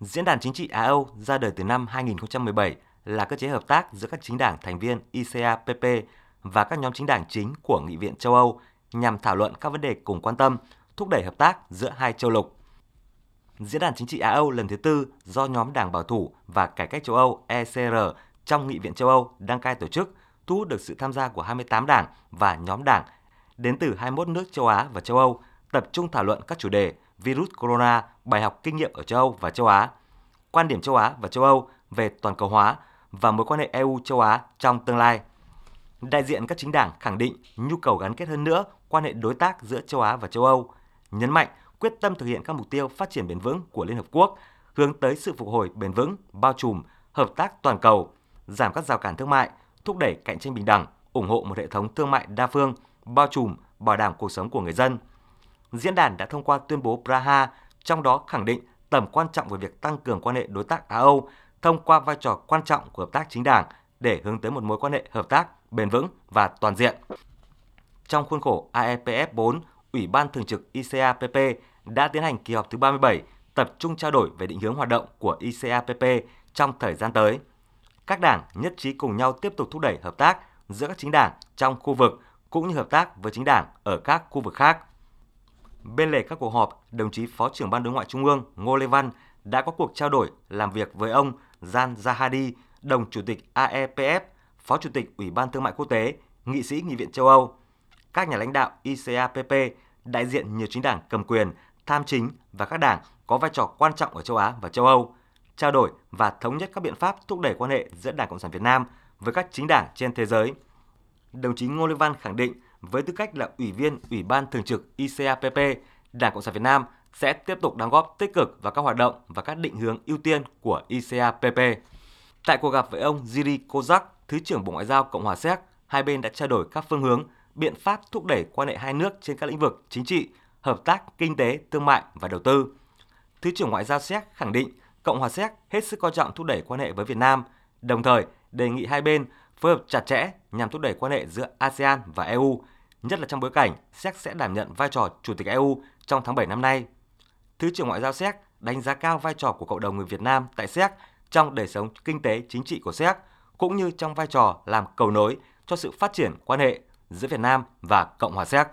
Diễn đàn Chính trị Á-Âu ra đời từ năm 2017 là cơ chế hợp tác giữa các chính đảng thành viên ICAPP và các nhóm chính đảng chính của Nghị viện châu Âu nhằm thảo luận các vấn đề cùng quan tâm, thúc đẩy hợp tác giữa hai châu lục. Diễn đàn Chính trị Á-Âu lần thứ tư do nhóm đảng bảo thủ và cải cách châu Âu ECR trong Nghị viện châu Âu đăng cai tổ chức thu hút được sự tham gia của 28 đảng và nhóm đảng đến từ 21 nước châu Á và châu Âu tập trung thảo luận các chủ đề virus corona, bài học kinh nghiệm ở châu Âu và châu Á, quan điểm châu Á và châu Âu về toàn cầu hóa và mối quan hệ EU châu Á trong tương lai. Đại diện các chính đảng khẳng định nhu cầu gắn kết hơn nữa quan hệ đối tác giữa châu Á và châu Âu, nhấn mạnh quyết tâm thực hiện các mục tiêu phát triển bền vững của Liên Hợp Quốc, hướng tới sự phục hồi bền vững, bao trùm, hợp tác toàn cầu, giảm các rào cản thương mại, thúc đẩy cạnh tranh bình đẳng, ủng hộ một hệ thống thương mại đa phương, bao trùm, bảo đảm cuộc sống của người dân. Diễn đàn đã thông qua tuyên bố Praha, trong đó khẳng định tầm quan trọng của việc tăng cường quan hệ đối tác Á-Âu thông qua vai trò quan trọng của hợp tác chính đảng để hướng tới một mối quan hệ hợp tác bền vững và toàn diện. Trong khuôn khổ AEPF 4, Ủy ban Thường trực ICAPP đã tiến hành kỳ họp thứ 37 tập trung trao đổi về định hướng hoạt động của ICAPP trong thời gian tới. Các đảng nhất trí cùng nhau tiếp tục thúc đẩy hợp tác giữa các chính đảng trong khu vực cũng như hợp tác với chính đảng ở các khu vực khác. Bên lề các cuộc họp, đồng chí Phó trưởng Ban Đối ngoại Trung ương Ngô Lê Văn đã có cuộc trao đổi làm việc với ông Jan Zahadi, đồng chủ tịch AEPF, Phó Chủ tịch Ủy ban Thương mại Quốc tế, nghị sĩ Nghị viện châu Âu. Các nhà lãnh đạo ICAPP, đại diện nhiều chính đảng cầm quyền, tham chính và các đảng có vai trò quan trọng ở châu Á và châu Âu, trao đổi và thống nhất các biện pháp thúc đẩy quan hệ giữa Đảng Cộng sản Việt Nam với các chính đảng trên thế giới. Đồng chí Ngô Lê Văn khẳng định với tư cách là Ủy viên Ủy ban Thường trực ICAPP, Đảng Cộng sản Việt Nam sẽ tiếp tục đóng góp tích cực vào các hoạt động và các định hướng ưu tiên của ICAPP. Tại cuộc gặp với ông Jiri Kozak, Thứ trưởng Bộ Ngoại giao Cộng hòa Séc, hai bên đã trao đổi các phương hướng, biện pháp thúc đẩy quan hệ hai nước trên các lĩnh vực chính trị, hợp tác, kinh tế, thương mại và đầu tư. Thứ trưởng Ngoại giao Séc khẳng định Cộng hòa Séc hết sức coi trọng thúc đẩy quan hệ với Việt Nam, đồng thời đề nghị hai bên phối hợp chặt chẽ nhằm thúc đẩy quan hệ giữa ASEAN và EU, nhất là trong bối cảnh Séc sẽ đảm nhận vai trò Chủ tịch EU trong tháng 7 năm nay. Thứ trưởng Ngoại giao Séc đánh giá cao vai trò của cộng đồng người Việt Nam tại Séc trong đời sống kinh tế chính trị của Séc, cũng như trong vai trò làm cầu nối cho sự phát triển quan hệ giữa Việt Nam và Cộng hòa Séc.